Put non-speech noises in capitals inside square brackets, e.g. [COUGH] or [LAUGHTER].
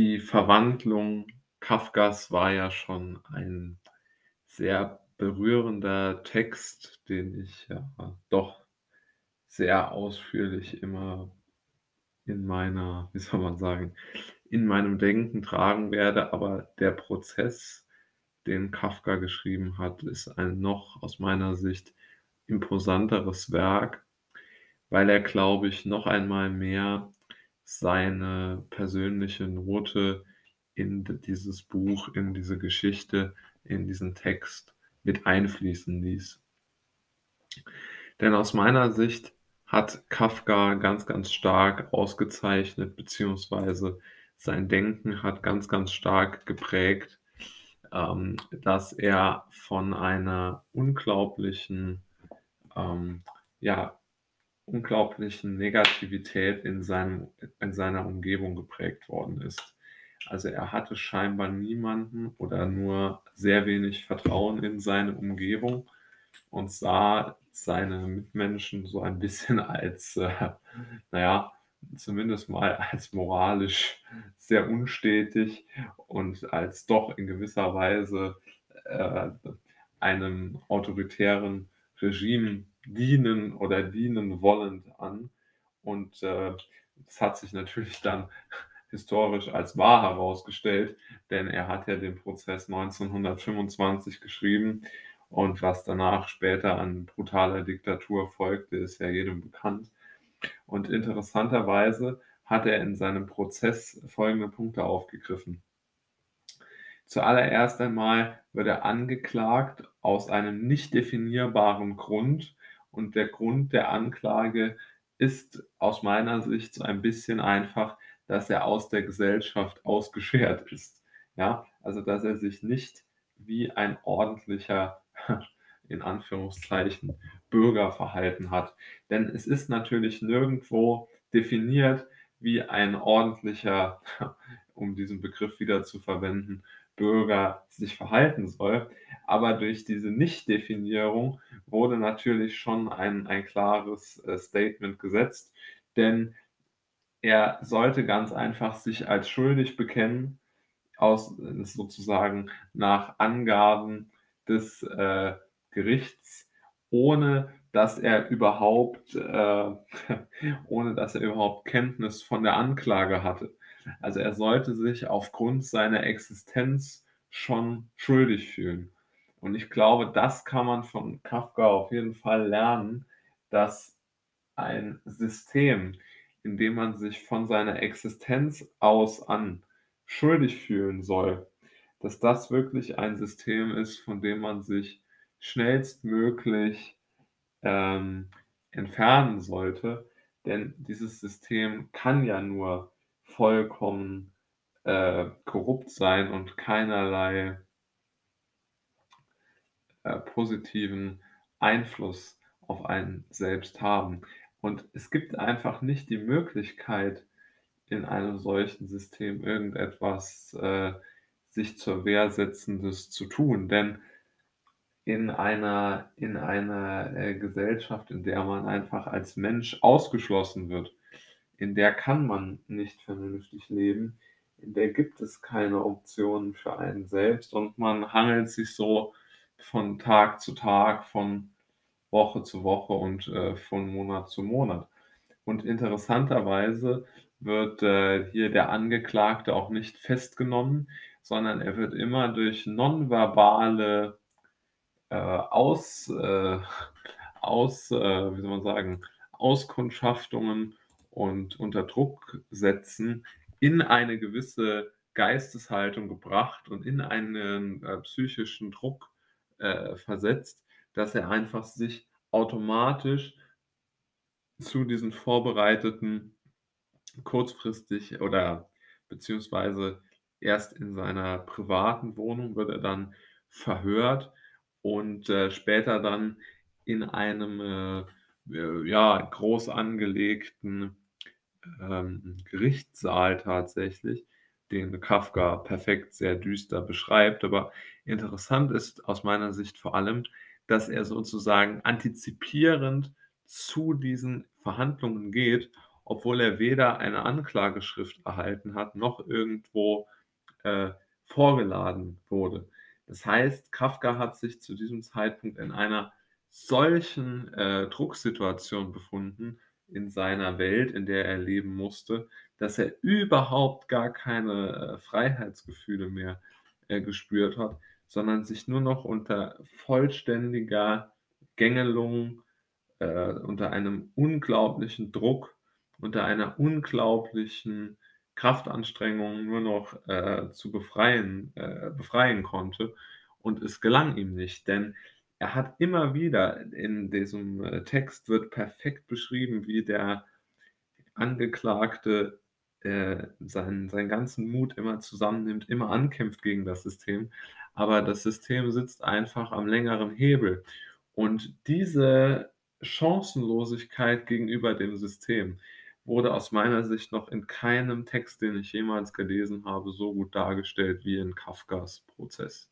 die Verwandlung Kafkas war ja schon ein sehr berührender Text, den ich ja doch sehr ausführlich immer in meiner, wie soll man sagen, in meinem Denken tragen werde. Aber der Prozess, den Kafka geschrieben hat, ist ein noch aus meiner Sicht imposanteres Werk, weil er, glaube ich, noch einmal mehr seine persönliche Note in dieses Buch, in diese Geschichte, in diesen Text mit einfließen ließ. Denn aus meiner Sicht hat Kafka ganz, ganz stark ausgezeichnet, beziehungsweise sein Denken hat ganz, ganz stark geprägt, ähm, dass er von einer unglaublichen, ähm, ja, unglaublichen Negativität in, seinem, in seiner Umgebung geprägt worden ist. Also er hatte scheinbar niemanden oder nur sehr wenig Vertrauen in seine Umgebung und sah seine Mitmenschen so ein bisschen [LAUGHS] als, äh, naja, zumindest mal als moralisch sehr unstetig und als doch in gewisser Weise äh, einem autoritären Regime dienen oder dienen wollend an. Und äh, das hat sich natürlich dann [LAUGHS] historisch als wahr herausgestellt, denn er hat ja den Prozess 1925 geschrieben und was danach später an brutaler Diktatur folgte, ist ja jedem bekannt. Und interessanterweise hat er in seinem Prozess folgende Punkte aufgegriffen. Zuallererst einmal wird er angeklagt aus einem nicht definierbaren Grund und der Grund der Anklage ist aus meiner Sicht so ein bisschen einfach, dass er aus der Gesellschaft ausgeschert ist. Ja, also dass er sich nicht wie ein ordentlicher, [LAUGHS] in Anführungszeichen, Bürger verhalten hat. Denn es ist natürlich nirgendwo definiert, wie ein ordentlicher, um diesen Begriff wieder zu verwenden, Bürger sich verhalten soll. Aber durch diese Nichtdefinierung wurde natürlich schon ein, ein klares äh, Statement gesetzt, denn er sollte ganz einfach sich als schuldig bekennen, aus sozusagen nach Angaben des äh, Gerichts, ohne dass er überhaupt, äh, [LAUGHS] ohne dass er überhaupt Kenntnis von der Anklage hatte. Also er sollte sich aufgrund seiner Existenz schon schuldig fühlen. Und ich glaube, das kann man von Kafka auf jeden Fall lernen, dass ein System, in dem man sich von seiner Existenz aus an schuldig fühlen soll, dass das wirklich ein System ist, von dem man sich schnellstmöglich ähm, entfernen sollte. Denn dieses System kann ja nur vollkommen äh, korrupt sein und keinerlei äh, positiven Einfluss auf einen selbst haben. Und es gibt einfach nicht die Möglichkeit, in einem solchen System irgendetwas äh, sich zur Wehr setzendes zu tun. Denn in einer, in einer äh, Gesellschaft, in der man einfach als Mensch ausgeschlossen wird, in der kann man nicht vernünftig leben, in der gibt es keine Optionen für einen selbst und man hangelt sich so von Tag zu Tag, von Woche zu Woche und äh, von Monat zu Monat. Und interessanterweise wird äh, hier der Angeklagte auch nicht festgenommen, sondern er wird immer durch nonverbale äh, Aus, äh, aus äh, wie soll man sagen, Auskundschaftungen und unter Druck setzen in eine gewisse Geisteshaltung gebracht und in einen äh, psychischen Druck äh, versetzt, dass er einfach sich automatisch zu diesen vorbereiteten kurzfristig oder beziehungsweise erst in seiner privaten Wohnung wird er dann verhört und äh, später dann in einem äh, ja, groß angelegten ähm, Gerichtssaal tatsächlich, den Kafka perfekt sehr düster beschreibt. Aber interessant ist aus meiner Sicht vor allem, dass er sozusagen antizipierend zu diesen Verhandlungen geht obwohl er weder eine Anklageschrift erhalten hat, noch irgendwo, äh, vorgeladen wurde. Das heißt, Kafka hat sich zu diesem Zeitpunkt in einer solchen, äh, Drucksituation befunden in seiner Welt, in der er leben musste, dass er überhaupt gar keine, äh, Freiheitsgefühle mehr, äh, gespürt hat, sondern sich nur noch unter vollständiger Gängelung, äh, unter einem unglaublichen Druck, unter einer unglaublichen Kraftanstrengung nur noch, äh, zu befreien äh, befreien konnte. Und es gelang ihm nicht, denn er hat immer wieder in diesem, äh, Text wird perfekt beschrieben, wie der Angeklagte, äh, seinen seinen ganzen Mut immer zusammennimmt, immer ankämpft gegen das System, aber das System sitzt einfach am längeren Hebel. Und diese Chancenlosigkeit gegenüber dem System wurde aus meiner Sicht noch in keinem Text, den ich jemals gelesen habe, so gut dargestellt wie in Kafkas Prozess.